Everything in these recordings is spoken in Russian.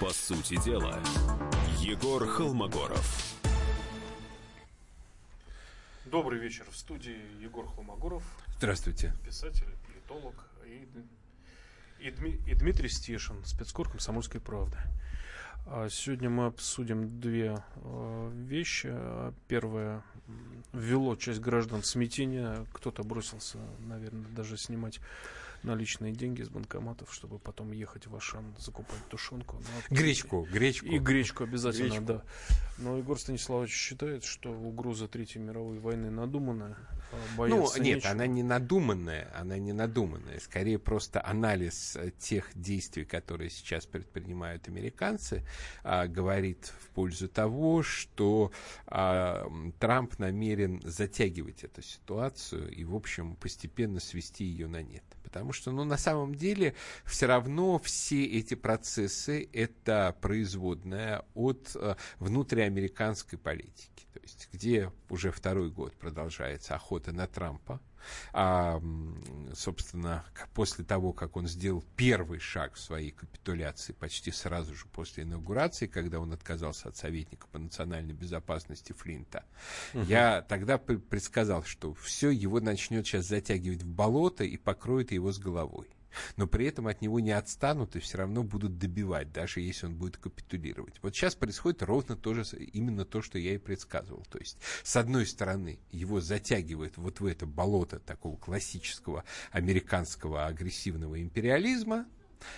По сути дела, Егор Холмогоров. Добрый вечер. В студии Егор Холмогоров. Здравствуйте. Писатель, политолог и, и, Дми, и Дмитрий Стешин, спецкор «Комсомольской правды». А сегодня мы обсудим две э, вещи. Первое ввело часть граждан в смятение. Кто-то бросился, наверное, даже снимать наличные деньги с банкоматов, чтобы потом ехать в Ашан закупать тушенку. Но, гречку, гречку. И гречку обязательно, гречку. да. Но Егор Станиславович считает, что угроза Третьей мировой войны надуманная. А ну, нет, нечего. она не надуманная, она не надуманная. Скорее просто анализ э, тех действий, которые сейчас предпринимают американцы, а, говорит в пользу того, что а, Трамп намерен затягивать эту ситуацию и, в общем, постепенно свести ее на нет. Потому что, ну, на самом деле, все равно все эти процессы — это производная от э, внутриамериканской политики. То есть, где уже второй год продолжается охота на Трампа, а, собственно, после того, как он сделал первый шаг в своей капитуляции, почти сразу же после инаугурации, когда он отказался от советника по национальной безопасности Флинта, угу. я тогда предсказал, что все его начнет сейчас затягивать в болото и покроет его с головой но при этом от него не отстанут и все равно будут добивать, даже если он будет капитулировать. Вот сейчас происходит ровно то же, именно то, что я и предсказывал. То есть, с одной стороны, его затягивает вот в это болото такого классического американского агрессивного империализма,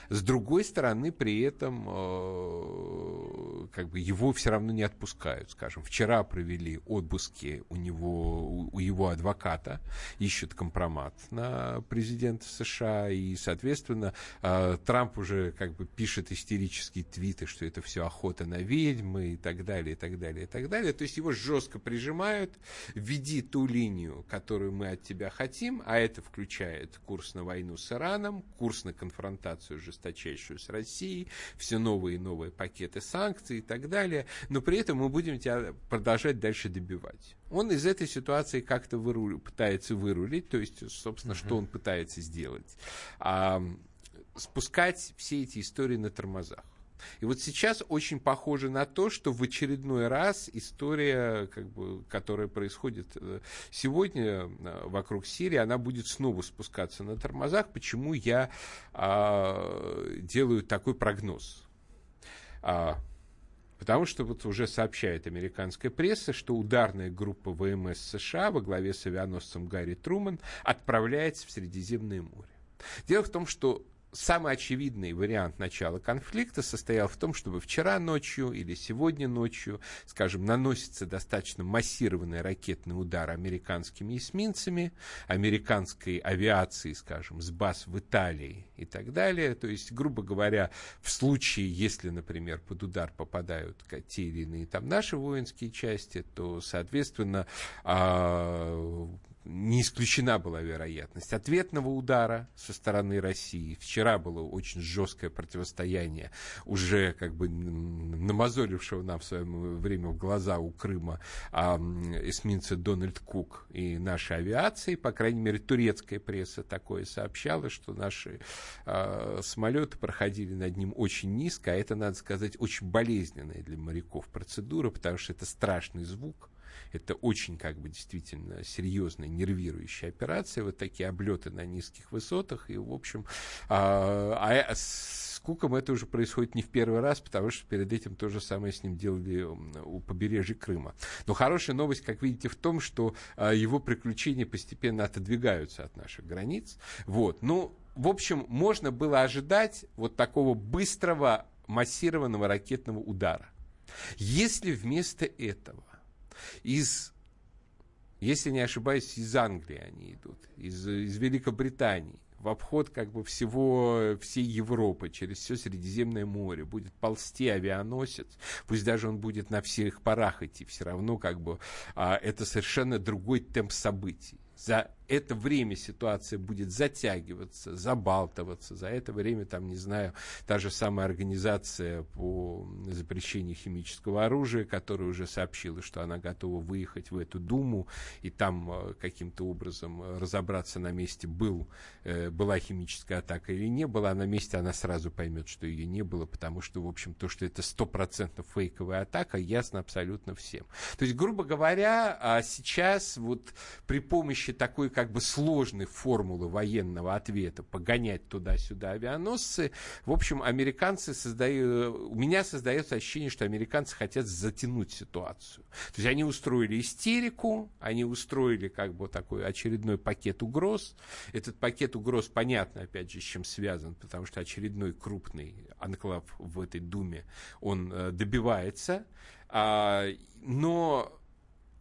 с другой стороны, при этом э, как бы его все равно не отпускают. Скажем, вчера провели отбуски у него, у, у его адвоката, ищут компромат на президента США, и, соответственно, э, Трамп уже как бы пишет истерические твиты, что это все охота на ведьмы и так далее, и так далее, и так далее. То есть его жестко прижимают, веди ту линию, которую мы от тебя хотим, а это включает курс на войну с Ираном, курс на конфронтацию конкуренцию жесточайшую с Россией, все новые и новые пакеты санкций и так далее, но при этом мы будем тебя продолжать дальше добивать. Он из этой ситуации как-то выру... пытается вырулить, то есть, собственно, uh-huh. что он пытается сделать? А, спускать все эти истории на тормозах. И вот сейчас очень похоже на то, что в очередной раз история, как бы, которая происходит э, сегодня э, вокруг Сирии, она будет снова спускаться на тормозах. Почему я а, делаю такой прогноз? А, Потому что вот уже сообщает американская пресса, что ударная группа ВМС США во главе с авианосцем Гарри Труман отправляется в Средиземное море. Дело в том, что самый очевидный вариант начала конфликта состоял в том, чтобы вчера ночью или сегодня ночью, скажем, наносится достаточно массированный ракетный удар американскими эсминцами, американской авиации, скажем, с баз в Италии и так далее. То есть, грубо говоря, в случае, если, например, под удар попадают те или иные там наши воинские части, то, соответственно, а, не исключена была вероятность ответного удара со стороны России. Вчера было очень жесткое противостояние, уже как бы намазолившего нам в свое время в глаза у Крыма а, эсминца Дональд Кук и нашей авиации, по крайней мере, турецкая пресса такое сообщала, что наши а, самолеты проходили над ним очень низко, а это, надо сказать, очень болезненная для моряков процедура, потому что это страшный звук, это очень как бы действительно серьезная нервирующая операция, вот такие облеты на низких высотах. И, в общем, а, а с Куком это уже происходит не в первый раз, потому что перед этим то же самое с ним делали у побережья Крыма. Но хорошая новость, как видите, в том, что а, его приключения постепенно отодвигаются от наших границ. Вот. Ну, в общем, можно было ожидать вот такого быстрого массированного ракетного удара. Если вместо этого из, если не ошибаюсь, из Англии они идут, из, из Великобритании, в обход как бы всего, всей Европы, через все Средиземное море, будет ползти авианосец, пусть даже он будет на всех парах идти, все равно как бы а, это совершенно другой темп событий. За это время ситуация будет затягиваться, забалтываться. За это время, там, не знаю, та же самая организация по запрещению химического оружия, которая уже сообщила, что она готова выехать в эту Думу и там э, каким-то образом разобраться на месте, был, э, была химическая атака или не была, а на месте она сразу поймет, что ее не было, потому что, в общем, то, что это стопроцентно фейковая атака, ясно абсолютно всем. То есть, грубо говоря, а сейчас вот при помощи такой как бы сложной формулы военного ответа погонять туда-сюда авианосцы, в общем, американцы создают, у меня создается ощущение, что американцы хотят затянуть ситуацию. То есть они устроили истерику, они устроили как бы такой очередной пакет угроз. Этот пакет угроз, понятно, опять же, с чем связан, потому что очередной крупный анклав в этой Думе, он э, добивается. А, но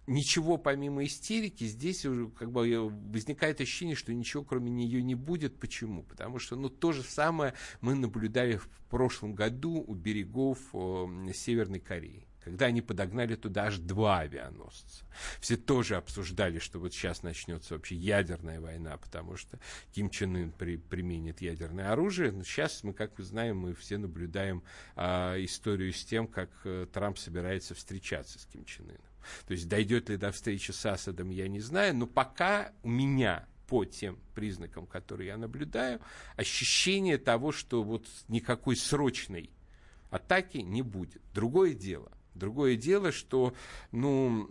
ничего помимо истерики, здесь уже как бы возникает ощущение, что ничего кроме нее не будет. Почему? Потому что ну, то же самое мы наблюдали в прошлом году у берегов э, Северной Кореи когда они подогнали туда аж два авианосца. Все тоже обсуждали, что вот сейчас начнется вообще ядерная война, потому что Ким Чен Ын при, применит ядерное оружие. Но сейчас мы, как вы знаем, мы все наблюдаем а, историю с тем, как а, Трамп собирается встречаться с Ким Чен Ыном. То есть дойдет ли до встречи с Асадом, я не знаю, но пока у меня по тем признакам, которые я наблюдаю, ощущение того, что вот никакой срочной атаки не будет. Другое дело – Другое дело, что ну,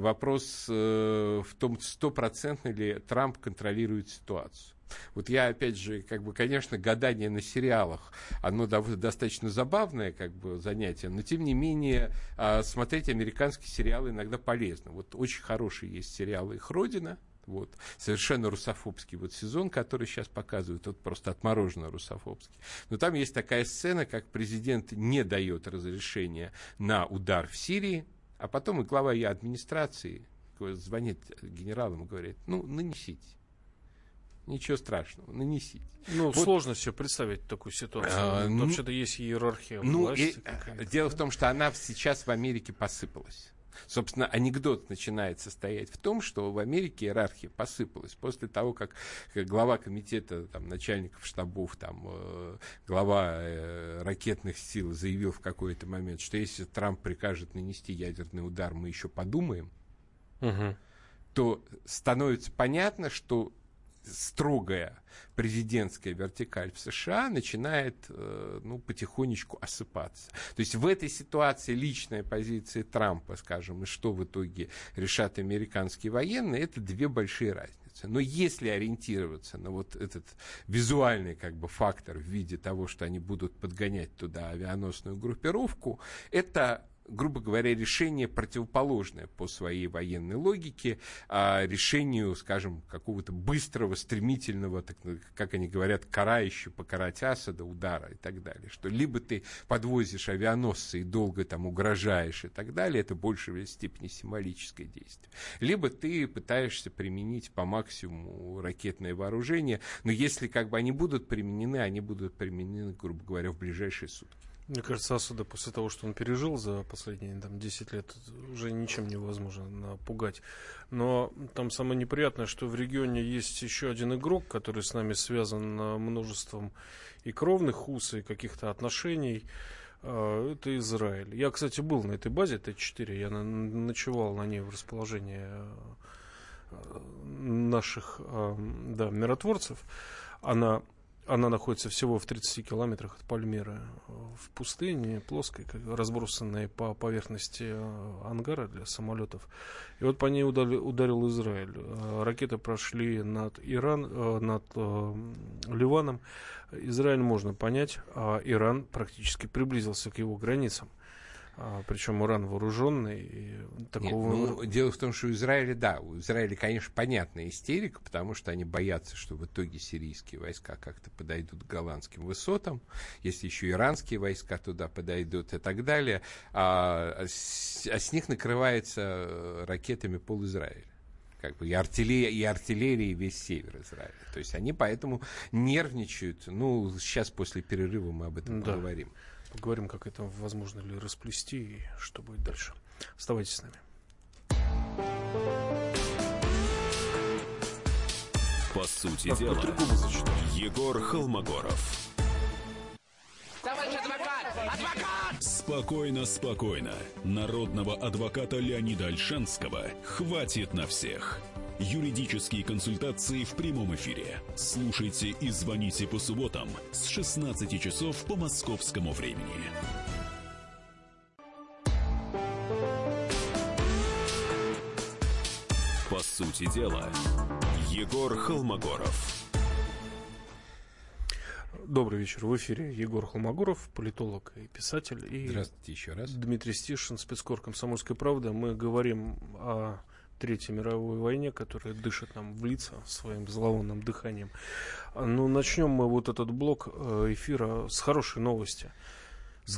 вопрос э, в том, стопроцентно ли Трамп контролирует ситуацию. Вот я, опять же, как бы, конечно, гадание на сериалах, оно достаточно забавное, как бы, занятие, но, тем не менее, э, смотреть американские сериалы иногда полезно. Вот очень хорошие есть сериалы «Их Родина», вот. Совершенно русофобский вот сезон, который сейчас показывают, вот просто отмороженно русофобский. Но там есть такая сцена, как президент не дает разрешения на удар в Сирии, а потом и глава ее администрации звонит генералам и говорит, ну, нанесите. Ничего страшного, нанесите. Ну, вот. сложно себе представить такую ситуацию. А, ну, Вообще-то есть иерархия ну, власти. И, дело в том, что она сейчас в Америке посыпалась. Собственно, анекдот начинает состоять в том, что в Америке иерархия посыпалась после того, как глава комитета там, начальников штабов, там, э, глава э, ракетных сил заявил в какой-то момент, что если Трамп прикажет нанести ядерный удар, мы еще подумаем, угу. то становится понятно, что строгая президентская вертикаль в США начинает э, ну, потихонечку осыпаться. То есть в этой ситуации личная позиция Трампа, скажем, и что в итоге решат американские военные, это две большие разницы. Но если ориентироваться на вот этот визуальный как бы фактор в виде того, что они будут подгонять туда авианосную группировку, это грубо говоря, решение противоположное по своей военной логике а решению, скажем, какого-то быстрого, стремительного, так, как они говорят, карающего покарать Асада удара и так далее. Что либо ты подвозишь авианосцы и долго там угрожаешь и так далее, это большей степени символическое действие. Либо ты пытаешься применить по максимуму ракетное вооружение, но если как бы они будут применены, они будут применены, грубо говоря, в ближайшие сутки. Мне кажется, Асада после того, что он пережил за последние там, 10 лет, уже ничем невозможно напугать. Но там самое неприятное, что в регионе есть еще один игрок, который с нами связан множеством и кровных уз, и каких-то отношений. А, это Израиль. Я, кстати, был на этой базе Т-4, я ночевал на ней в расположении а, наших да, миротворцев. Она она находится всего в 30 километрах от Пальмиры, в пустыне, плоской, разбросанной по поверхности э, ангара для самолетов. И вот по ней ударил, ударил Израиль. Э, ракеты прошли над, Иран, э, над Ливаном. Израиль можно понять, а Иран практически приблизился к его границам. А, причем уран вооруженный. Такого... Нет, ну, дело в том, что у Израиля, да, у Израиля, конечно, понятная истерика, потому что они боятся, что в итоге сирийские войска как-то подойдут к голландским высотам, если еще иранские войска туда подойдут и так далее, а, а, с, а с них накрывается ракетами пол Израиля как бы и артиллерия, и артиллерия, весь север Израиля. То есть они поэтому нервничают. Ну, сейчас после перерыва мы об этом да. поговорим. Поговорим, как это возможно ли расплести и что будет дальше. Оставайтесь с нами. По сути дела, Егор Холмогоров. Товарищ адвокат! Адвокат! Спокойно, спокойно. Народного адвоката Леонида Альшанского хватит на всех. Юридические консультации в прямом эфире. Слушайте и звоните по субботам с 16 часов по московскому времени. По сути дела, Егор Холмогоров. Добрый вечер. В эфире Егор Холмогоров, политолог и писатель. И Здравствуйте еще раз. Дмитрий Стишин, спецкор «Комсомольской правды». Мы говорим о Третьей мировой войне, которая дышит нам в лица своим зловонным дыханием. Ну, начнем мы вот этот блок э, эфира с хорошей новости.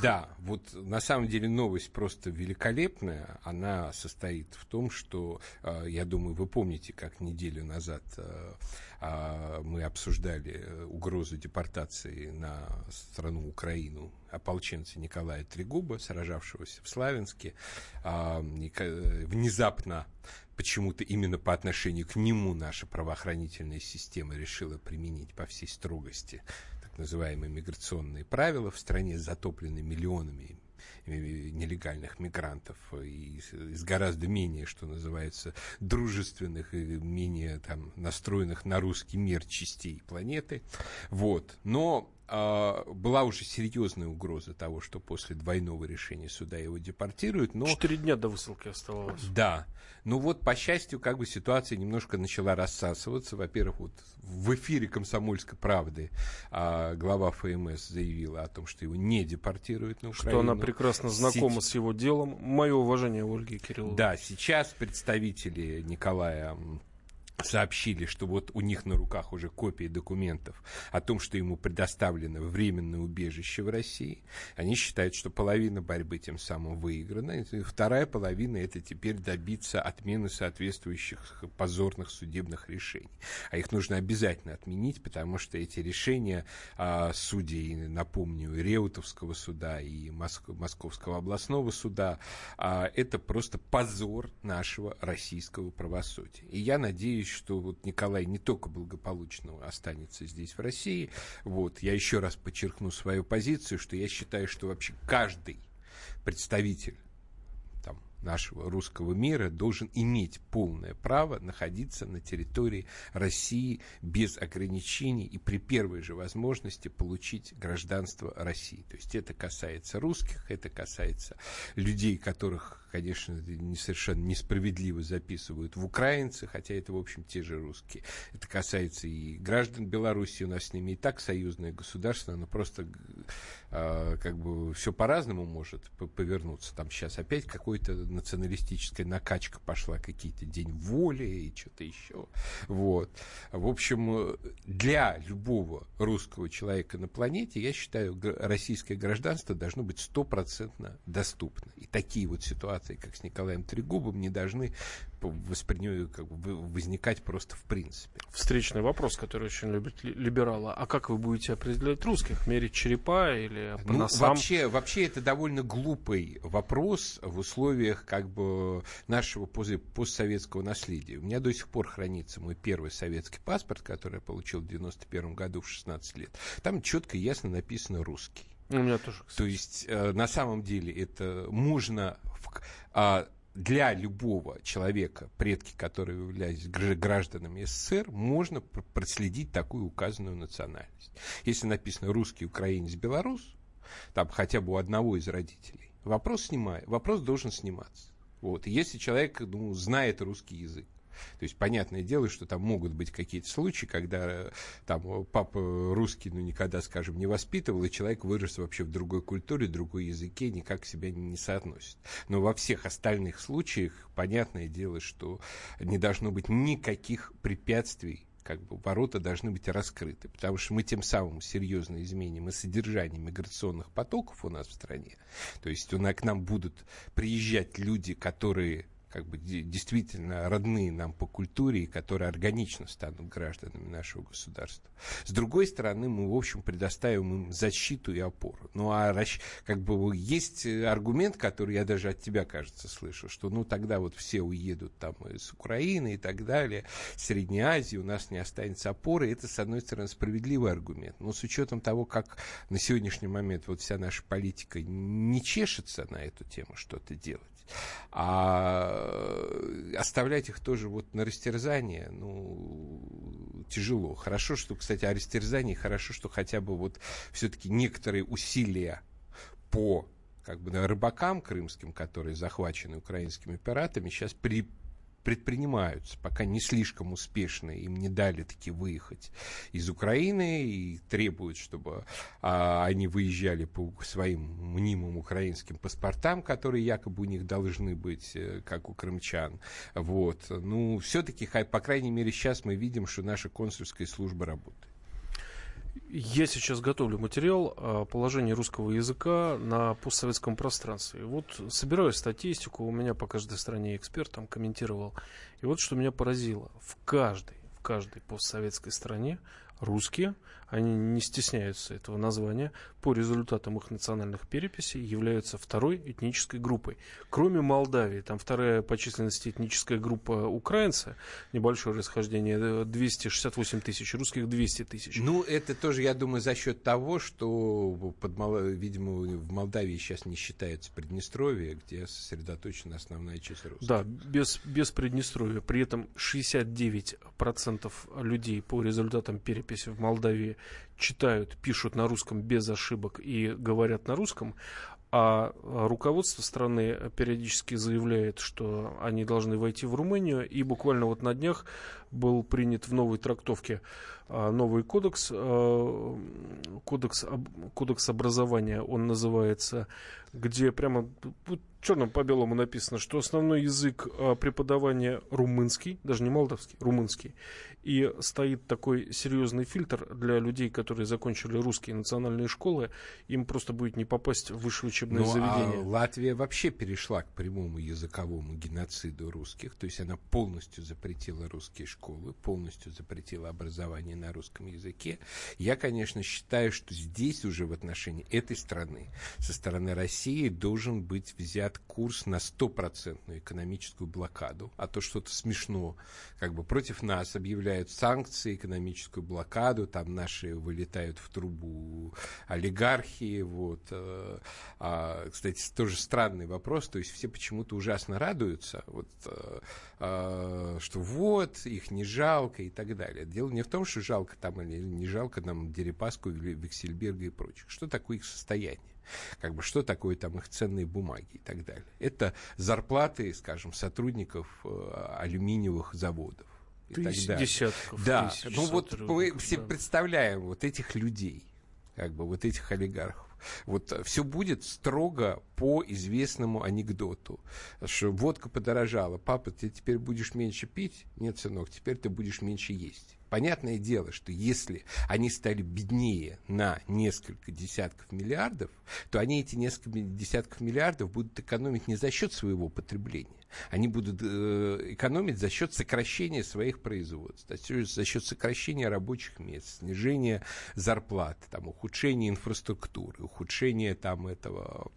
Да, вот на самом деле новость просто великолепная. Она состоит в том, что, э, я думаю, вы помните, как неделю назад э, а, мы обсуждали угрозу депортации на страну Украину ополченца Николая Трегуба, сражавшегося в Славянске. А, внезапно почему-то именно по отношению к нему наша правоохранительная система решила применить по всей строгости так называемые миграционные правила в стране, затопленной миллионами нелегальных мигрантов и из гораздо менее, что называется, дружественных и менее там настроенных на русский мир частей планеты. Вот. Но была уже серьезная угроза того, что после двойного решения суда его депортируют. Но... Четыре дня до высылки оставалось. Да. Ну вот, по счастью, как бы ситуация немножко начала рассасываться. Во-первых, вот в эфире «Комсомольской правды» а, глава ФМС заявила о том, что его не депортируют на Украину. Что она прекрасно знакома Сеч... с его делом. Мое уважение Ольге Кирилловой. Да, сейчас представители Николая сообщили, что вот у них на руках уже копии документов о том, что ему предоставлено временное убежище в России. Они считают, что половина борьбы тем самым выиграна. И вторая половина – это теперь добиться отмены соответствующих позорных судебных решений. А их нужно обязательно отменить, потому что эти решения а, судей, напомню, Реутовского суда и Моск- Московского областного суда а, – это просто позор нашего российского правосудия. И я надеюсь, что вот Николай не только благополучно останется здесь, в России. Вот, я еще раз подчеркну свою позицию, что я считаю, что вообще каждый представитель нашего русского мира должен иметь полное право находиться на территории России без ограничений и при первой же возможности получить гражданство России. То есть это касается русских, это касается людей, которых, конечно, не совершенно несправедливо записывают в украинцы, хотя это, в общем, те же русские. Это касается и граждан Беларуси, у нас с ними и так союзное государство, оно просто как бы все по-разному может повернуться. Там сейчас опять какой-то националистическая накачка пошла, какие-то день воли и что-то еще. Вот. В общем, для любого русского человека на планете, я считаю, российское гражданство должно быть стопроцентно доступно. И такие вот ситуации, как с Николаем Трегубом, не должны воспринимаю, как бы, возникать просто в принципе. Встречный вопрос, который очень любят либералы. А как вы будете определять русских? Мерить черепа или по ну, носам? Вообще, вообще это довольно глупый вопрос в условиях как бы нашего постсоветского наследия. У меня до сих пор хранится мой первый советский паспорт, который я получил в 91 году в 16 лет. Там четко и ясно написано «русский». У меня тоже, кстати. То есть, э, на самом деле, это можно... В, а, для любого человека, предки которые являлись гражданами СССР, можно проследить такую указанную национальность. Если написано русский, украинец, белорус, там хотя бы у одного из родителей, вопрос снимает, вопрос должен сниматься. Вот. Если человек ну, знает русский язык, то есть, понятное дело, что там могут быть какие-то случаи, когда э, там папа русский, ну, никогда, скажем, не воспитывал, и человек вырос вообще в другой культуре, в другой языке, никак себя не соотносит. Но во всех остальных случаях, понятное дело, что не должно быть никаких препятствий как бы ворота должны быть раскрыты, потому что мы тем самым серьезно изменим и содержание миграционных потоков у нас в стране. То есть у нас, к нам будут приезжать люди, которые как бы действительно родные нам по культуре и которые органично станут гражданами нашего государства. С другой стороны, мы, в общем, предоставим им защиту и опору. Ну, а как бы есть аргумент, который я даже от тебя, кажется, слышал, что ну тогда вот все уедут там из Украины и так далее, Средней Азии, у нас не останется опоры. Это, с одной стороны, справедливый аргумент. Но с учетом того, как на сегодняшний момент вот вся наша политика не чешется на эту тему что-то делать, а оставлять их тоже вот на растерзание, ну, тяжело. Хорошо, что, кстати, о растерзании, хорошо, что хотя бы вот все-таки некоторые усилия по как бы рыбакам крымским, которые захвачены украинскими пиратами, сейчас при, предпринимаются, пока не слишком успешно, им не дали таки выехать из Украины и требуют, чтобы а, они выезжали по своим мнимым украинским паспортам, которые якобы у них должны быть, э, как у крымчан. Вот. Ну, все-таки, по крайней мере, сейчас мы видим, что наша консульская служба работает. Я сейчас готовлю материал о положении русского языка на постсоветском пространстве. Вот собираю статистику, у меня по каждой стране эксперт там комментировал. И вот что меня поразило. В каждой, в каждой постсоветской стране русские, они не стесняются этого названия, по результатам их национальных переписей являются второй этнической группой. Кроме Молдавии, там вторая по численности этническая группа украинцы, небольшое расхождение, 268 тысяч, русских 200 тысяч. Ну, это тоже, я думаю, за счет того, что, под, видимо, в Молдавии сейчас не считается Приднестровье, где сосредоточена основная часть русских. Да, без, без Приднестровья. При этом 69% людей по результатам переписи в Молдавии, читают, пишут на русском без ошибок и говорят на русском, а руководство страны периодически заявляет, что они должны войти в Румынию, и буквально вот на днях был принят в новой трактовке а, новый кодекс, а, кодекс, кодекс образования, он называется, где прямо черным по белому написано, что основной язык а, преподавания румынский, даже не молдавский, румынский, и стоит такой серьезный фильтр для людей, которые закончили русские национальные школы, им просто будет не попасть в высшее учебное ну, заведение. А Латвия вообще перешла к прямому языковому геноциду русских, то есть она полностью запретила русские школы, полностью запретила образование на русском языке. Я, конечно, считаю, что здесь уже в отношении этой страны, со стороны России, должен быть взят курс на стопроцентную экономическую блокаду, а то что-то смешно, как бы против нас объявляют санкции, экономическую блокаду, там наши вылетают в трубу олигархии, вот. Э, а, кстати, тоже странный вопрос, то есть все почему-то ужасно радуются, вот, э, что вот, их не жалко и так далее. Дело не в том, что жалко там или не жалко нам Дерипаску, Виксельберга и прочих. Что такое их состояние? как бы что такое там их ценные бумаги и так далее. Это зарплаты, скажем, сотрудников э, алюминиевых заводов и тысяч, так далее. Десятков да, ну вот мы все да. представляем вот этих людей, как бы вот этих олигархов. Вот все будет строго по известному анекдоту, что водка подорожала. Папа, ты теперь будешь меньше пить? Нет, сынок, теперь ты будешь меньше есть. Понятное дело, что если они стали беднее на несколько десятков миллиардов, то они эти несколько десятков миллиардов будут экономить не за счет своего потребления. Они будут э, экономить за счет сокращения своих производств, за счет сокращения рабочих мест, снижения зарплат, там, ухудшения инфраструктуры, ухудшения там, этого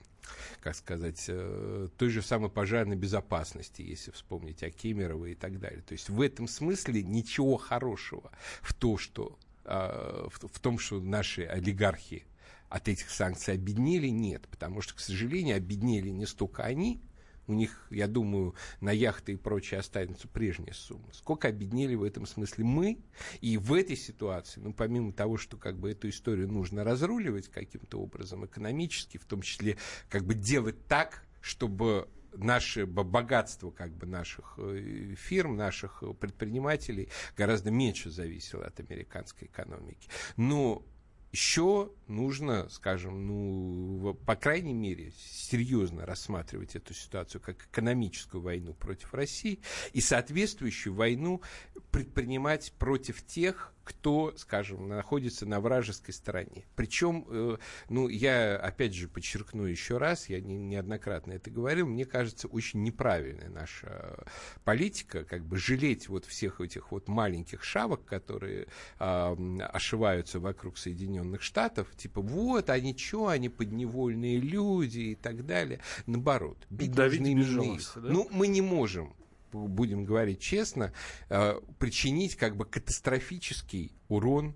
как сказать, э, той же самой пожарной безопасности, если вспомнить о Кемерово и так далее. То есть в этом смысле ничего хорошего в, то, что, а, в том, что наши олигархи от этих санкций обеднели, нет. Потому что, к сожалению, обеднели не столько они, у них, я думаю, на яхты и прочее останется прежняя сумма. Сколько обеднели в этом смысле мы, и в этой ситуации, ну, помимо того, что как бы эту историю нужно разруливать каким-то образом экономически, в том числе как бы делать так, чтобы наше богатство как бы наших э, фирм, наших предпринимателей гораздо меньше зависело от американской экономики. Но еще нужно, скажем, ну, по крайней мере, серьезно рассматривать эту ситуацию как экономическую войну против России и соответствующую войну предпринимать против тех, кто, скажем, находится на вражеской стороне. Причем, э, ну, я опять же подчеркну еще раз, я не, неоднократно это говорил, мне кажется, очень неправильная наша политика, как бы жалеть вот всех этих вот маленьких шавок, которые э, ошиваются вокруг Соединенных Штатов, типа, вот, они что, они подневольные люди и так далее. Наоборот, бить Давить нужно их. Да? Ну, мы не можем будем говорить честно, э, причинить как бы катастрофический урон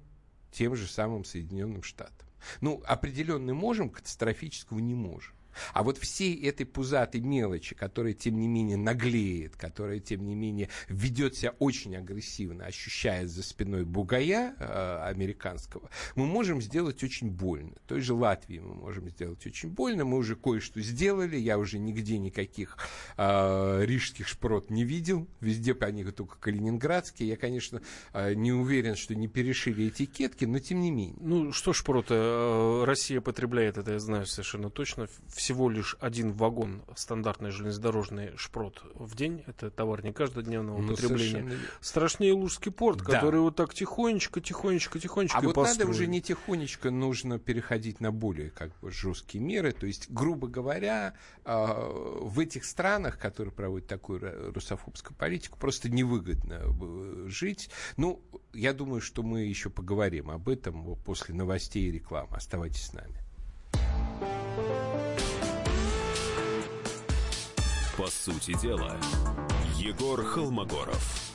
тем же самым Соединенным Штатам. Ну, определенно можем, катастрофического не можем. А вот всей этой пузатой мелочи, которая, тем не менее, наглеет, которая, тем не менее, ведет себя очень агрессивно, ощущает за спиной бугая э, американского, мы можем сделать очень больно. Той же Латвии мы можем сделать очень больно. Мы уже кое-что сделали. Я уже нигде никаких э, рижских шпрот не видел. Везде они только калининградские. Я, конечно, э, не уверен, что не перешили этикетки, но тем не менее. Ну, что шпроты? Э, Россия потребляет, это я знаю совершенно точно, всего лишь один вагон стандартный железнодорожный шпрот в день. Это товар не каждодневного ну, потребления. Страшнее Лужский порт, да. который вот так тихонечко, тихонечко, тихонечко А вот построили. надо уже не тихонечко, нужно переходить на более как бы жесткие меры. То есть, грубо говоря, а, в этих странах, которые проводят такую русофобскую политику, просто невыгодно жить. Ну, я думаю, что мы еще поговорим об этом после новостей и рекламы. Оставайтесь с нами. По сути дела, Егор Холмогоров.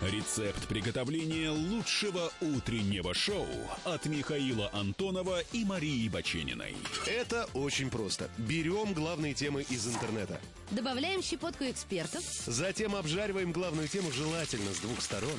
Рецепт приготовления лучшего утреннего шоу от Михаила Антонова и Марии Бачениной. Это очень просто. Берем главные темы из интернета. Добавляем щепотку экспертов. Затем обжариваем главную тему желательно с двух сторон.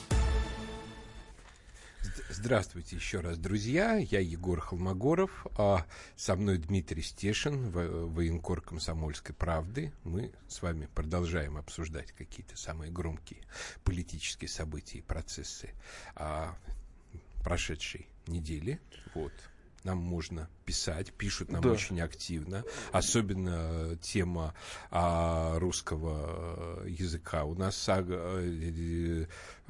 Здравствуйте еще раз, друзья. Я Егор Холмогоров, а со мной Дмитрий Стешин, военкор комсомольской правды. Мы с вами продолжаем обсуждать какие-то самые громкие политические события и процессы а, прошедшей недели. Вот. Нам можно писать, пишут нам да. очень активно, особенно тема а, русского языка. У нас а,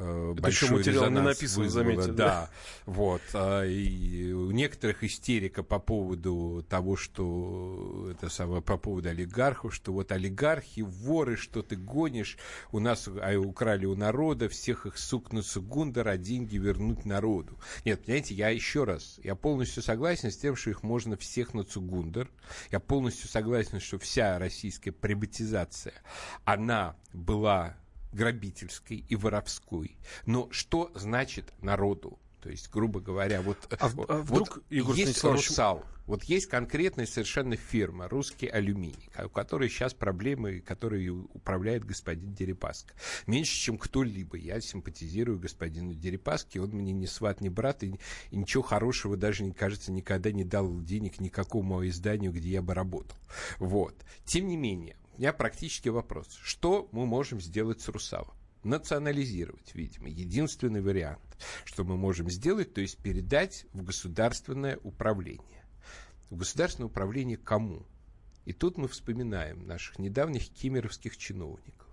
э, э, большой материал не написан, вызвало. Да, да. вот. А, и у некоторых истерика по поводу того, что это самое, по поводу олигархов, что вот олигархи, воры, что ты гонишь, у нас а, украли у народа, всех их сук на сугундер, а деньги вернуть народу. Нет, понимаете, я еще раз, я полностью согласен с тем, что их можно всех на Цугундер. Я полностью согласен, что вся российская приватизация, она была грабительской и воровской. Но что значит народу? То есть, грубо говоря, вот, а, вот, а вдруг, вот Егор есть «Русал», вот есть конкретная совершенно фирма, русский алюминий, у которой сейчас проблемы, которые управляет господин Дерипаска. Меньше, чем кто-либо. Я симпатизирую господину Дерипаске, он мне не сват, не брат, и, и ничего хорошего даже, не кажется, никогда не дал денег никакому изданию, где я бы работал. Вот. Тем не менее, меня практически вопрос. Что мы можем сделать с «Русалом»? национализировать, видимо. Единственный вариант, что мы можем сделать, то есть передать в государственное управление. В государственное управление кому? И тут мы вспоминаем наших недавних кемеровских чиновников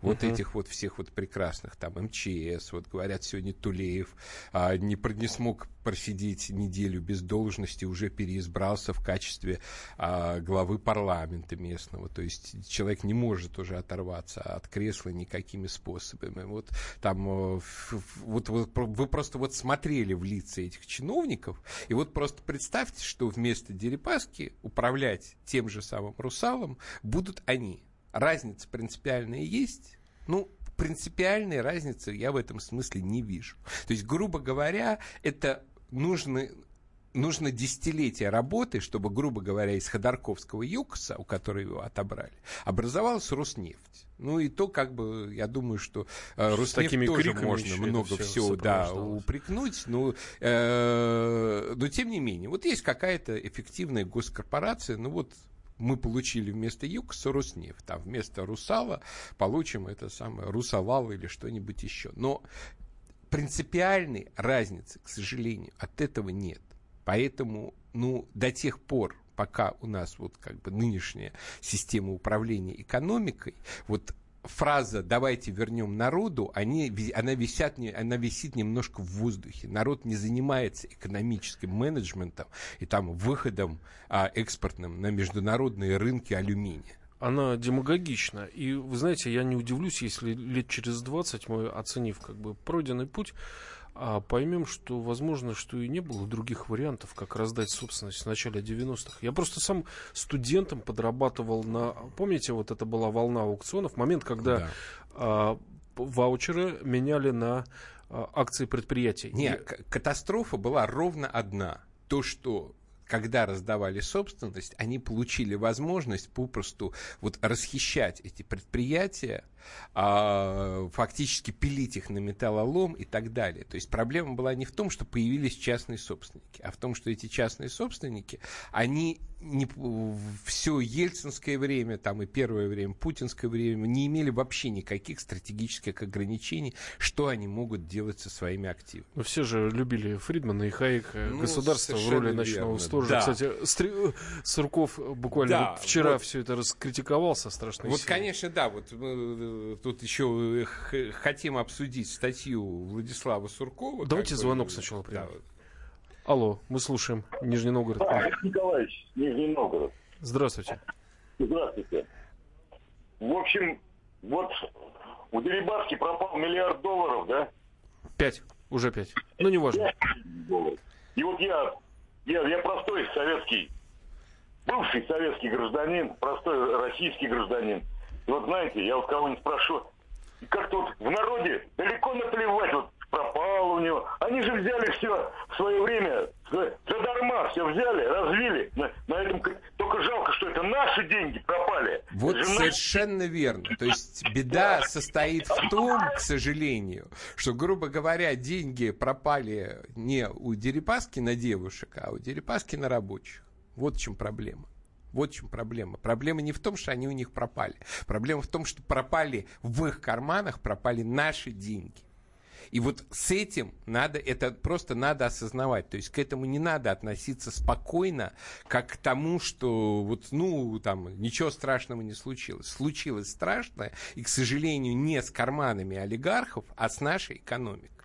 вот uh-huh. этих вот всех вот прекрасных, там, МЧС, вот говорят, сегодня Тулеев а, не, не смог просидеть неделю без должности, уже переизбрался в качестве а, главы парламента местного, то есть человек не может уже оторваться от кресла никакими способами. Вот там, э, вот, вот вы просто вот смотрели в лица этих чиновников, и вот просто представьте, что вместо Дерипаски управлять тем же самым Русалом будут они разница принципиальная есть, ну, принципиальной разницы я в этом смысле не вижу. То есть, грубо говоря, это нужно нужно десятилетия работы, чтобы, грубо говоря, из Ходорковского ЮКСа, у которого его отобрали, образовалась Роснефть. Ну и то, как бы, я думаю, что э, Роснефть тоже можно много всего да, упрекнуть, но, э, но тем не менее, вот есть какая-то эффективная госкорпорация, ну вот мы получили вместо ЮКСа Роснефть, там вместо Русала получим это самое Русовал или что-нибудь еще. Но принципиальной разницы, к сожалению, от этого нет. Поэтому, ну, до тех пор, пока у нас вот как бы нынешняя система управления экономикой, вот фраза «давайте вернем народу», они, она, висят, она висит немножко в воздухе. Народ не занимается экономическим менеджментом и там выходом а, экспортным на международные рынки алюминия она демагогична. И, вы знаете, я не удивлюсь, если лет через 20 мы, оценив как бы пройденный путь, а поймем, что возможно, что и не было других вариантов, как раздать собственность в начале 90-х. Я просто сам студентом подрабатывал на... Помните, вот это была волна аукционов, момент, когда да. а, ваучеры меняли на а, акции предприятий. Нет, и... катастрофа была ровно одна. То, что когда раздавали собственность, они получили возможность попросту вот расхищать эти предприятия, а, фактически пилить их на металлолом и так далее. То есть проблема была не в том, что появились частные собственники, а в том, что эти частные собственники, они не, все ельцинское время, там и первое время, путинское время, не имели вообще никаких стратегических ограничений, что они могут делать со своими активами. Ну, все же любили Фридмана и Хайека, ну, государство в роли ночного верно. сторожа. Да. Кстати, Стри... Сурков буквально да, вот вчера вот, все это раскритиковал со страшной Вот, силой. конечно, да, вот мы тут еще хотим обсудить статью Владислава Суркова. Давайте звонок бы, сначала примем. Да, Алло, мы слушаем. Нижний Новгород. А, Николаевич, Нижний Новгород. Здравствуйте. Здравствуйте. В общем, вот у Дерибаски пропал миллиард долларов, да? Пять. Уже пять. Ну, неважно. И вот я, я, я простой советский, бывший советский гражданин, простой российский гражданин. Вот знаете, я вот кого-нибудь спрошу, как-то вот в народе далеко наплевать, вот пропал у него. Они же взяли все в свое время, задарма все взяли, развили. На, на этом только жалко, что это наши деньги пропали. Вот это совершенно верно. То есть беда состоит в том, к сожалению, что, грубо говоря, деньги пропали не у Дерипаски на девушек, а у Дерипаски на рабочих. Вот в чем проблема. Вот в чем проблема. Проблема не в том, что они у них пропали. Проблема в том, что пропали в их карманах, пропали наши деньги. И вот с этим надо, это просто надо осознавать. То есть к этому не надо относиться спокойно, как к тому, что вот, ну, там, ничего страшного не случилось. Случилось страшное, и, к сожалению, не с карманами олигархов, а с нашей экономикой.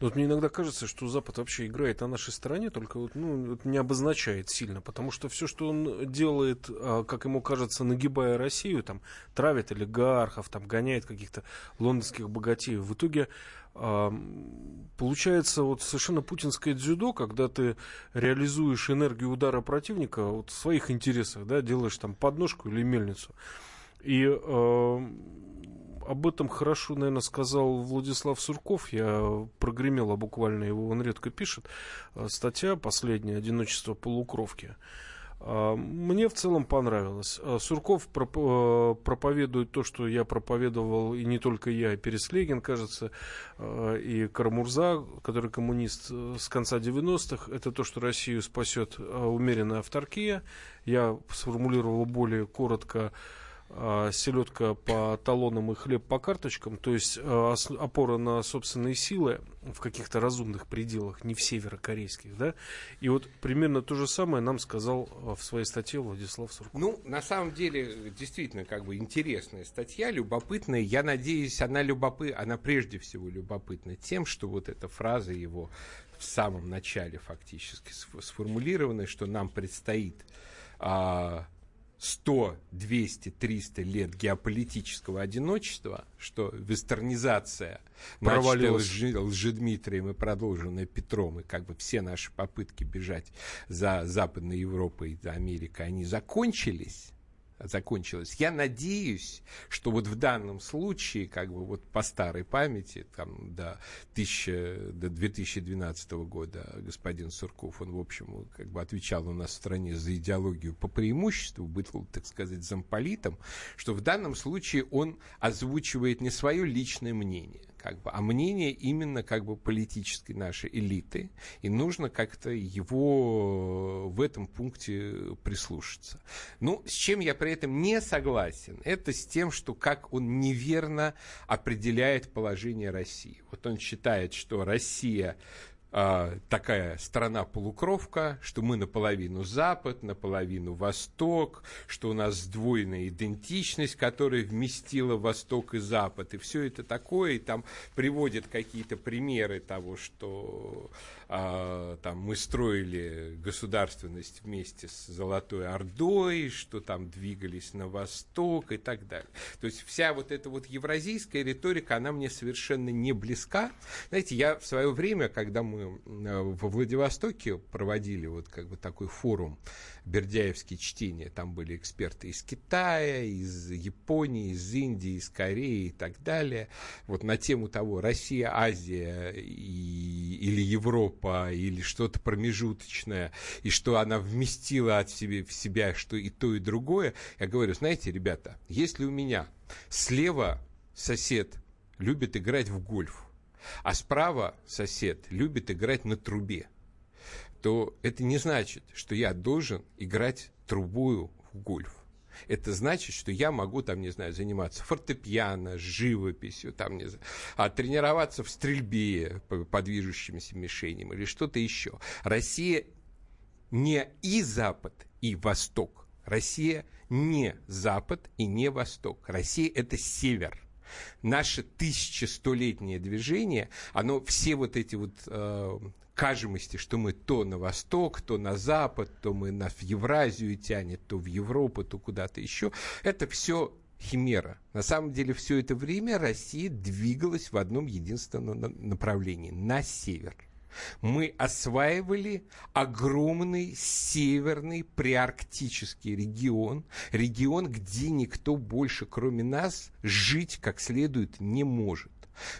Вот мне иногда кажется, что Запад вообще играет на нашей стороне, только вот, ну, не обозначает сильно, потому что все, что он делает, а, как ему кажется, нагибая Россию, там, травит олигархов, там, гоняет каких-то лондонских богатеев, в итоге получается вот совершенно путинское дзюдо, когда ты реализуешь энергию удара противника вот в своих интересах, да, делаешь там подножку или мельницу. И э, об этом хорошо, наверное, сказал Владислав Сурков. Я прогремела буквально его, он редко пишет. Э, статья последняя «Одиночество полукровки». А, мне в целом понравилось. А, Сурков проповедует то, что я проповедовал, и не только я, и Переслегин, кажется, а, и Карамурза, который коммунист э, с конца 90-х. Это то, что Россию спасет умеренная авторкия. Я сформулировал более коротко а, селедка по талонам и хлеб по карточкам, то есть а, опора на собственные силы в каких-то разумных пределах, не в северокорейских, да, и вот примерно то же самое нам сказал а, в своей статье Владислав Сурков. Ну, на самом деле, действительно, как бы интересная статья, любопытная, я надеюсь, она любопы... она прежде всего любопытна тем, что вот эта фраза его в самом начале фактически сформулирована, что нам предстоит а, 100, 200, 300 лет геополитического одиночества, что вестернизация, начатая лжи, Лжедмитрием и продолженная Петром, и как бы все наши попытки бежать за Западной Европой и за Америкой, они закончились, закончилась. Я надеюсь, что вот в данном случае, как бы вот по старой памяти, там до, 1000, до 2012 года господин Сурков, он, в общем, как бы отвечал у нас в стране за идеологию по преимуществу, был, так сказать, замполитом, что в данном случае он озвучивает не свое личное мнение, как бы, а мнение именно как бы политической нашей элиты, и нужно как-то его в этом пункте прислушаться. Ну, с чем я при этом не согласен, это с тем, что как он неверно определяет положение России. Вот он считает, что Россия а, такая страна-полукровка, что мы наполовину Запад, наполовину Восток, что у нас сдвоенная идентичность, которая вместила Восток и Запад, и все это такое, и там приводят какие-то примеры того, что а, там мы строили государственность вместе с Золотой Ордой, что там двигались на восток и так далее. То есть вся вот эта вот евразийская риторика, она мне совершенно не близка. Знаете, я в свое время, когда мы э, во Владивостоке проводили вот как бы такой форум Бердяевские чтения, там были эксперты из Китая, из Японии, из Индии, из Кореи и так далее, вот на тему того, Россия, Азия и, или Европа, Европа или что-то промежуточное, и что она вместила от себе, в себя что и то, и другое, я говорю, знаете, ребята, если у меня слева сосед любит играть в гольф, а справа сосед любит играть на трубе, то это не значит, что я должен играть трубую в гольф это значит, что я могу там, не знаю, заниматься фортепиано, живописью, там, не знаю, а тренироваться в стрельбе по, по движущимся мишеням или что-то еще. Россия не и Запад, и Восток. Россия не Запад и не Восток. Россия – это Север. Наше тысячестолетнее движение, оно все вот эти вот э, кажемости, что мы то на восток, то на запад, то мы нас в Евразию тянет, то в Европу, то куда-то еще. Это все химера. На самом деле все это время Россия двигалась в одном единственном направлении – на север. Мы осваивали огромный северный приарктический регион, регион, где никто больше, кроме нас, жить как следует не может.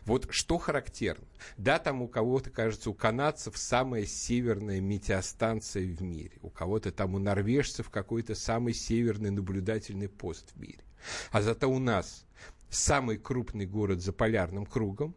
Вот что характерно. Да, там у кого-то, кажется, у канадцев самая северная метеостанция в мире. У кого-то там у норвежцев какой-то самый северный наблюдательный пост в мире. А зато у нас самый крупный город за полярным кругом.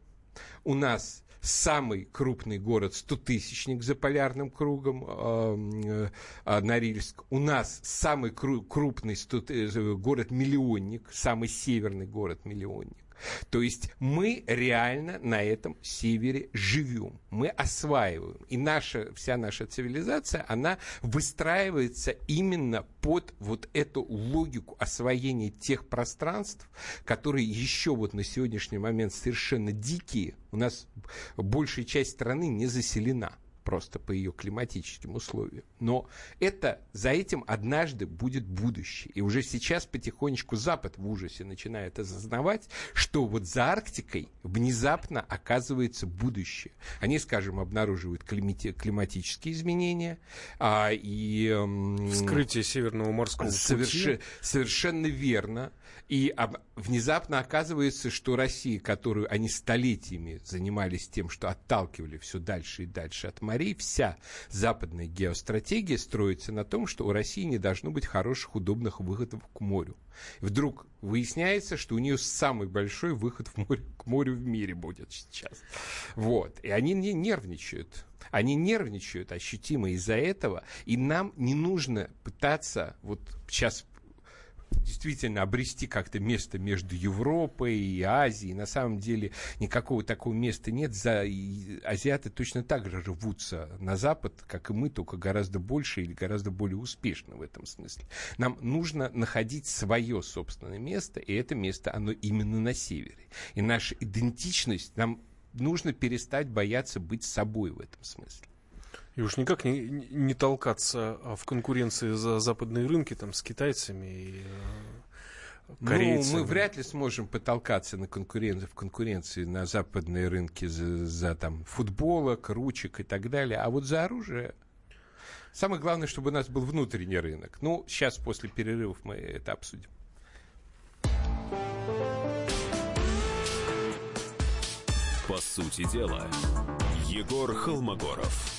У нас самый крупный город, стотысячник за полярным кругом, э, э, Норильск. У нас самый кру- крупный э, город-миллионник, самый северный город-миллионник. То есть мы реально на этом севере живем, мы осваиваем. И наша, вся наша цивилизация, она выстраивается именно под вот эту логику освоения тех пространств, которые еще вот на сегодняшний момент совершенно дикие. У нас большая часть страны не заселена просто по ее климатическим условиям. Но это, за этим однажды будет будущее. И уже сейчас потихонечку Запад в ужасе начинает осознавать, что вот за Арктикой внезапно оказывается будущее. Они, скажем, обнаруживают климати- климатические изменения а, и... Эм, Вскрытие Северного морского соверш... пути. Совершенно верно. И об, внезапно оказывается, что Россия, которую они столетиями занимались тем, что отталкивали все дальше и дальше от морей, вся западная геостратегия строится на том, что у России не должно быть хороших, удобных выходов к морю. И вдруг выясняется, что у нее самый большой выход в море, к морю в мире будет сейчас. Вот. И они не нервничают. Они нервничают ощутимо из-за этого, и нам не нужно пытаться вот сейчас действительно обрести как-то место между Европой и Азией. На самом деле никакого такого места нет. За... Азиаты точно так же рвутся на Запад, как и мы, только гораздо больше или гораздо более успешно в этом смысле. Нам нужно находить свое собственное место, и это место, оно именно на севере. И наша идентичность, нам нужно перестать бояться быть собой в этом смысле. И уж никак не, не толкаться а, в конкуренции за западные рынки там, с китайцами и э, корейцами. Ну, мы вряд ли сможем потолкаться на конкуренции, в конкуренции на западные рынки за, за там, футболок, ручек и так далее. А вот за оружие Самое главное, чтобы у нас был внутренний рынок. Ну, сейчас после перерывов мы это обсудим. По сути дела, Егор Холмогоров.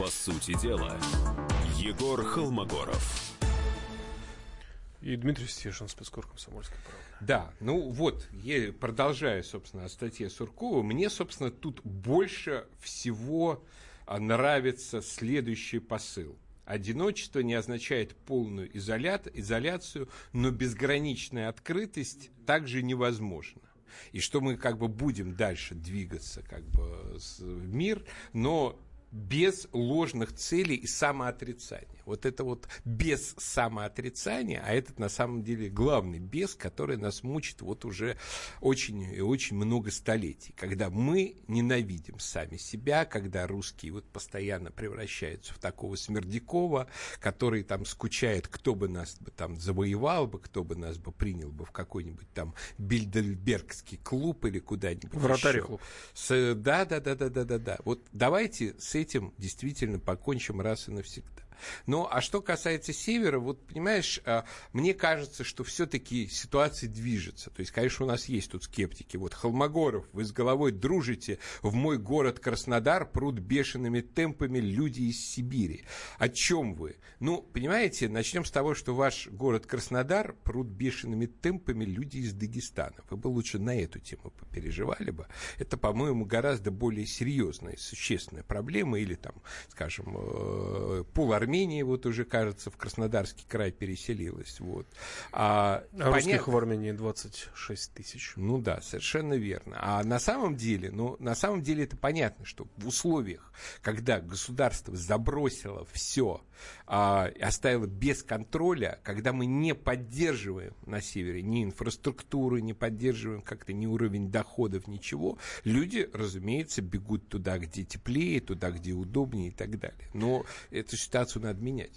По сути дела, Егор Холмогоров. И Дмитрий Стешин, спецкор комсомольской правды. Да, ну вот, я продолжая, собственно, о статье Суркова, мне, собственно, тут больше всего а, нравится следующий посыл. Одиночество не означает полную изолят, изоляцию, но безграничная открытость также невозможна. И что мы как бы будем дальше двигаться как бы в мир, но без ложных целей и самоотрицания. Вот это вот без самоотрицания, а этот на самом деле главный без, который нас мучит вот уже очень и очень много столетий. Когда мы ненавидим сами себя, когда русские вот постоянно превращаются в такого Смердякова, который там скучает, кто бы нас бы там завоевал бы, кто бы нас бы принял бы в какой-нибудь там Бильдельбергский клуб или куда-нибудь Вратарь клуб. С, да, да, да, да, да, да, да. Вот давайте с этим действительно покончим раз и навсегда. Ну, а что касается севера, вот, понимаешь, а, мне кажется, что все-таки ситуация движется. То есть, конечно, у нас есть тут скептики. Вот, Холмогоров, вы с головой дружите, в мой город Краснодар прут бешеными темпами люди из Сибири. О чем вы? Ну, понимаете, начнем с того, что ваш город Краснодар прут бешеными темпами люди из Дагестана. Вы бы лучше на эту тему попереживали бы. Это, по-моему, гораздо более серьезная, существенная проблема. Или там, скажем, э, пол Армении вот уже, кажется, в Краснодарский край переселилась. Вот. А, а русских в Армении 26 тысяч. Ну да, совершенно верно. А на самом деле, ну, на самом деле это понятно, что в условиях, когда государство забросило все, а, оставило без контроля, когда мы не поддерживаем на севере ни инфраструктуру, не поддерживаем как-то ни уровень доходов, ничего, люди, разумеется, бегут туда, где теплее, туда, где удобнее и так далее. Но эту ситуацию надо менять.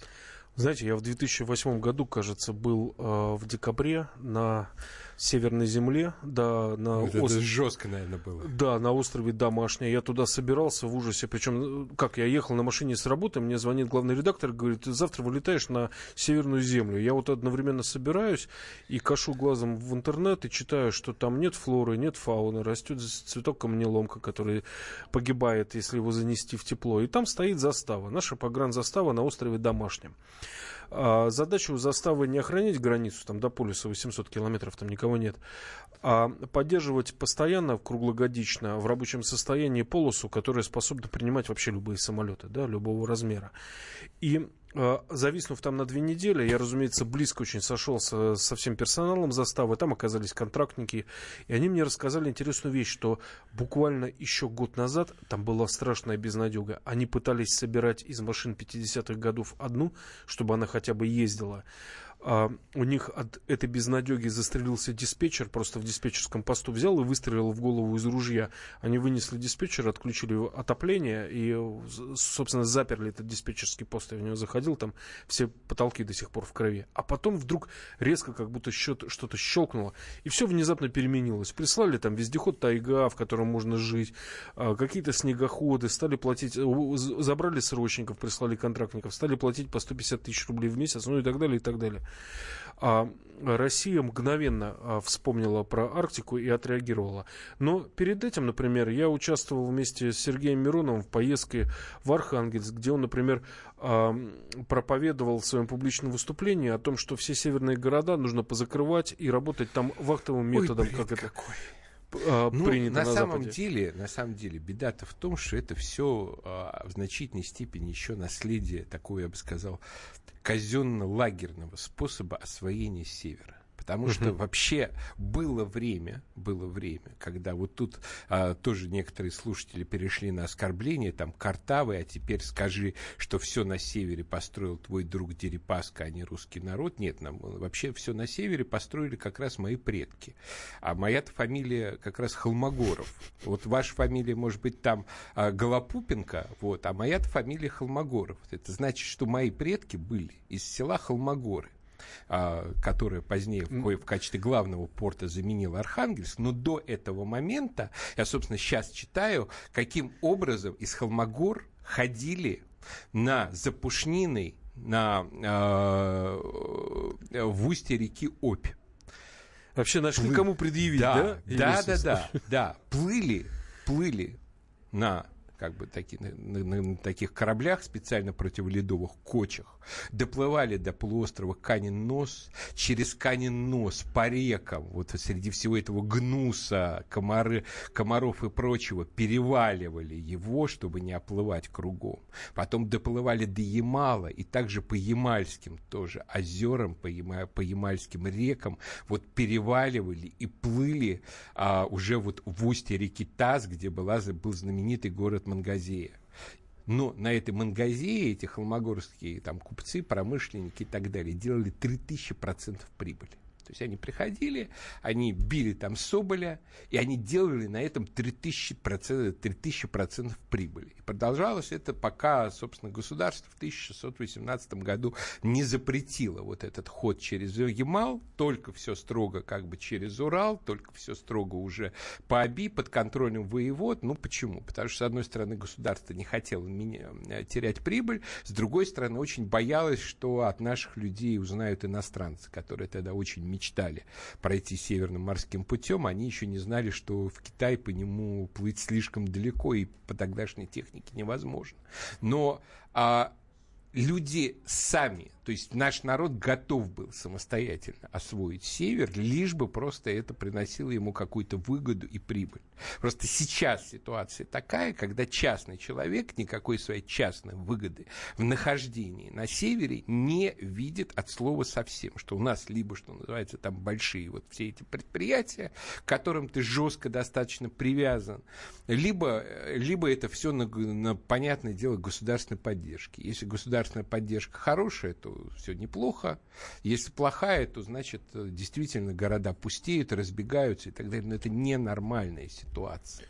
Знаете, я в 2008 году, кажется, был э, в декабре на Северной Земле, да, на вот остров... Это жестко, наверное, было. Да, на острове Домашний. Я туда собирался в ужасе. Причем, как, я ехал на машине с работы, мне звонит главный редактор, говорит, ты завтра вылетаешь на Северную Землю. Я вот одновременно собираюсь и кашу глазом в интернет и читаю, что там нет флоры, нет фауны, растет цветок камнеломка, который погибает, если его занести в тепло. И там стоит застава, наша погранзастава на острове Домашнем. А задача у заставы не охранять границу там, до полюса 800 километров, там никого нет, а поддерживать постоянно, круглогодично, в рабочем состоянии полосу, которая способна принимать вообще любые самолеты, да, любого размера. И зависнув там на две недели, я, разумеется, близко очень сошелся со всем персоналом заставы, там оказались контрактники, и они мне рассказали интересную вещь, что буквально еще год назад там была страшная безнадега. Они пытались собирать из машин 50-х годов одну, чтобы она хотя бы ездила а, у них от этой безнадеги застрелился диспетчер, просто в диспетчерском посту взял и выстрелил в голову из ружья. Они вынесли диспетчер, отключили отопление и, собственно, заперли этот диспетчерский пост. Я в него заходил, там все потолки до сих пор в крови. А потом вдруг резко как будто что-то щелкнуло, и все внезапно переменилось. Прислали там вездеход «Тайга», в котором можно жить, а, какие-то снегоходы, стали платить, забрали срочников, прислали контрактников, стали платить по 150 тысяч рублей в месяц, ну и так далее, и так далее. А Россия мгновенно а, вспомнила про Арктику и отреагировала. Но перед этим, например, я участвовал вместе с Сергеем Мироновым в поездке в Архангельск, где он, например, а, проповедовал в своем публичном выступлении о том, что все северные города нужно позакрывать и работать там вахтовым методом, Ой, как это какой э, ну, принято на, на самом Западе. деле, на самом деле, беда-то в том, что это все э, в значительной степени еще наследие такое, я бы сказал, казенно-лагерного способа освоения севера. Потому что вообще было время, было время, когда вот тут а, тоже некоторые слушатели перешли на оскорбление, там, Картавы, а теперь скажи, что все на севере построил твой друг Дерипаска, а не русский народ. Нет, нам вообще все на севере построили как раз мои предки. А моя-то фамилия как раз Холмогоров. Вот ваша фамилия, может быть, там а, Голопупенко, вот, а моя-то фамилия Холмогоров. Это значит, что мои предки были из села Холмогоры которая позднее в, в качестве главного порта заменила Архангельск, но до этого момента, я, собственно, сейчас читаю, каким образом из Холмогор ходили на запушнины на, э, в устье реки Обь. Вообще нашли Плы... кому предъявить, да? Да, да, да, да, да. Плыли, плыли на как бы таки, на, на, на таких кораблях, специально противоледовых кочах, доплывали до полуострова Канин-Нос, через Канин-Нос по рекам, вот среди всего этого гнуса, комары, комаров и прочего, переваливали его, чтобы не оплывать кругом. Потом доплывали до Ямала, и также по Ямальским тоже озерам, по, Яма, по Ямальским рекам, вот переваливали и плыли а, уже вот в устье реки Таз, где была, был знаменитый город Мангазея. Но на этой Мангазее эти холмогорские там, купцы, промышленники и так далее делали 3000% прибыли. То есть они приходили, они били там Соболя, и они делали на этом 3000%, 3000% прибыли. И продолжалось это, пока, собственно, государство в 1618 году не запретило вот этот ход через Ямал, только все строго как бы через Урал, только все строго уже по Оби, под контролем воевод. Ну, почему? Потому что, с одной стороны, государство не хотело меня, э, терять прибыль, с другой стороны, очень боялось, что от наших людей узнают иностранцы, которые тогда очень мечтали пройти Северным морским путем, они еще не знали, что в Китай по нему плыть слишком далеко и по тогдашней технике невозможно. Но а, люди сами то есть наш народ готов был самостоятельно освоить север, лишь бы просто это приносило ему какую-то выгоду и прибыль. Просто сейчас ситуация такая, когда частный человек никакой своей частной выгоды в нахождении на севере не видит от слова совсем, что у нас либо, что называется, там большие вот все эти предприятия, к которым ты жестко достаточно привязан, либо, либо это все на, на понятное дело государственной поддержки. Если государственная поддержка хорошая, то все неплохо. Если плохая, то значит действительно города пустеют, разбегаются и так далее. Но это ненормальная ситуация.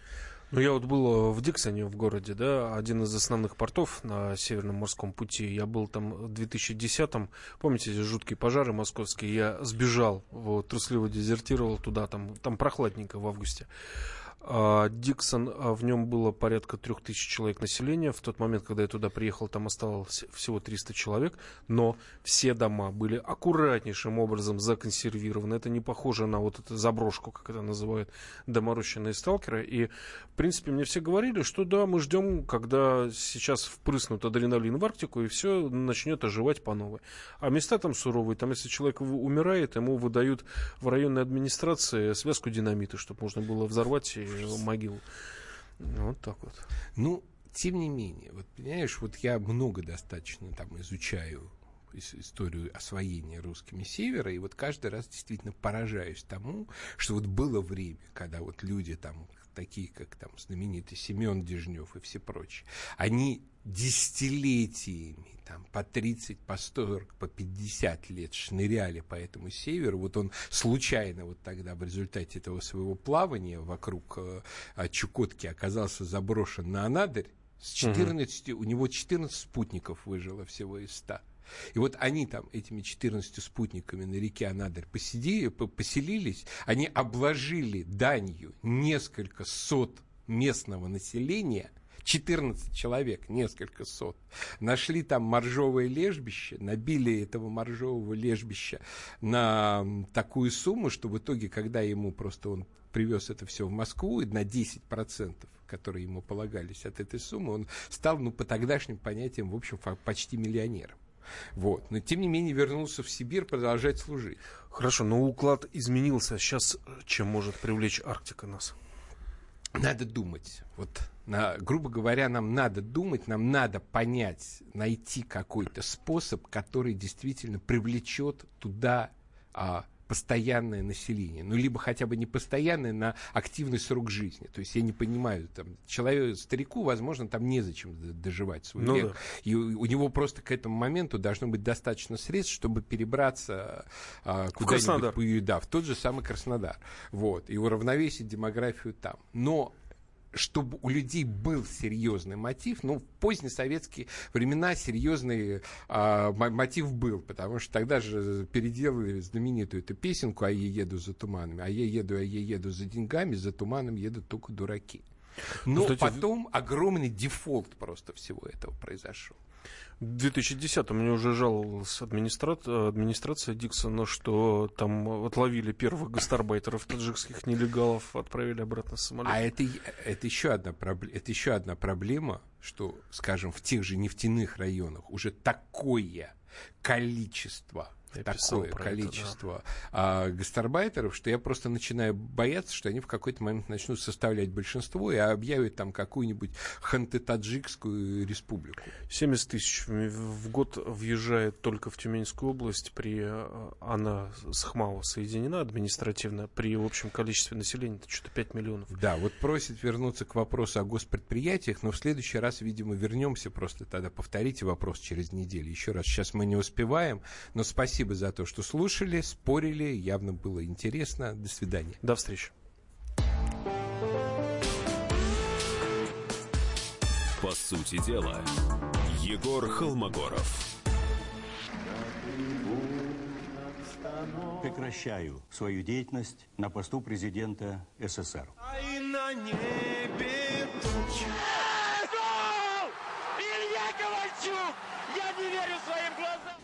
Ну, я вот был в Диксоне в городе, да, один из основных портов на Северном морском пути. Я был там в 2010-м. Помните эти жуткие пожары московские? Я сбежал, вот, трусливо дезертировал туда, там, там прохладненько в августе. А, Диксон, а, в нем было порядка трех тысяч человек населения. В тот момент, когда я туда приехал, там осталось всего 300 человек. Но все дома были аккуратнейшим образом законсервированы. Это не похоже на вот эту заброшку, как это называют доморощенные сталкеры. И, в принципе, мне все говорили, что да, мы ждем, когда сейчас впрыснут адреналин в Арктику, и все начнет оживать по новой. А места там суровые. Там, если человек умирает, ему выдают в районной администрации связку динамита, чтобы можно было взорвать и могил. Вот так вот. Ну, тем не менее, вот понимаешь, вот я много достаточно там изучаю историю освоения русскими севера, и вот каждый раз действительно поражаюсь тому, что вот было время, когда вот люди там такие как там знаменитый Семен Дежнев и все прочие, они десятилетиями, там, по 30, по 40, по 50 лет шныряли по этому северу. Вот он случайно вот тогда в результате этого своего плавания вокруг э, Чукотки оказался заброшен на Анадырь. С 14, угу. у него 14 спутников выжило всего из 100. И вот они там этими 14 спутниками на реке Анадырь посидели, поселились, они обложили данью несколько сот местного населения – 14 человек, несколько сот, нашли там моржовое лежбище, набили этого моржового лежбища на такую сумму, что в итоге, когда ему просто он привез это все в Москву, и на 10%, которые ему полагались от этой суммы, он стал, ну, по тогдашним понятиям, в общем, почти миллионером. Вот. Но, тем не менее, вернулся в Сибирь продолжать служить. Хорошо, но уклад изменился. Сейчас чем может привлечь Арктика нас? Надо думать. Вот, на, грубо говоря, нам надо думать, нам надо понять, найти какой-то способ, который действительно привлечет туда а, постоянное население, ну, либо хотя бы не постоянное на активный срок жизни. То есть я не понимаю, там, человеку, старику, возможно, там незачем доживать свой ну, век. Да. И у, у него просто к этому моменту должно быть достаточно средств, чтобы перебраться а, куда-нибудь, да, в тот же самый Краснодар. Вот, и уравновесить демографию там. Но чтобы у людей был серьезный мотив, ну, в позднесоветские времена серьезный а, мотив был, потому что тогда же переделали знаменитую эту песенку «А я еду за туманами», «А я еду, а я еду за деньгами, за туманом едут только дураки». Но ну, Кстати, потом огромный дефолт просто всего этого произошел. В 2010-м мне уже жаловалась администра... администрация Диксона, что там отловили первых гастарбайтеров таджикских нелегалов, отправили обратно в самолет. А это, это, еще одна это еще одна проблема, что, скажем, в тех же нефтяных районах уже такое количество такое количество это, да. а, гастарбайтеров, что я просто начинаю бояться, что они в какой-то момент начнут составлять большинство и объявят там какую-нибудь ханты-таджикскую республику. 70 тысяч в год въезжает только в Тюменскую область, при а, она с Хмао соединена административно, при общем количестве населения это что-то 5 миллионов. Да, вот просит вернуться к вопросу о госпредприятиях, но в следующий раз, видимо, вернемся, просто тогда повторите вопрос через неделю. Еще раз, сейчас мы не успеваем, но спасибо Спасибо за то, что слушали, спорили. Явно было интересно. До свидания. До встречи. По сути дела, Егор Холмогоров. Прекращаю свою деятельность на посту президента СССР. На небе туча. Илья Ковальчук! Я не верю своим глазам!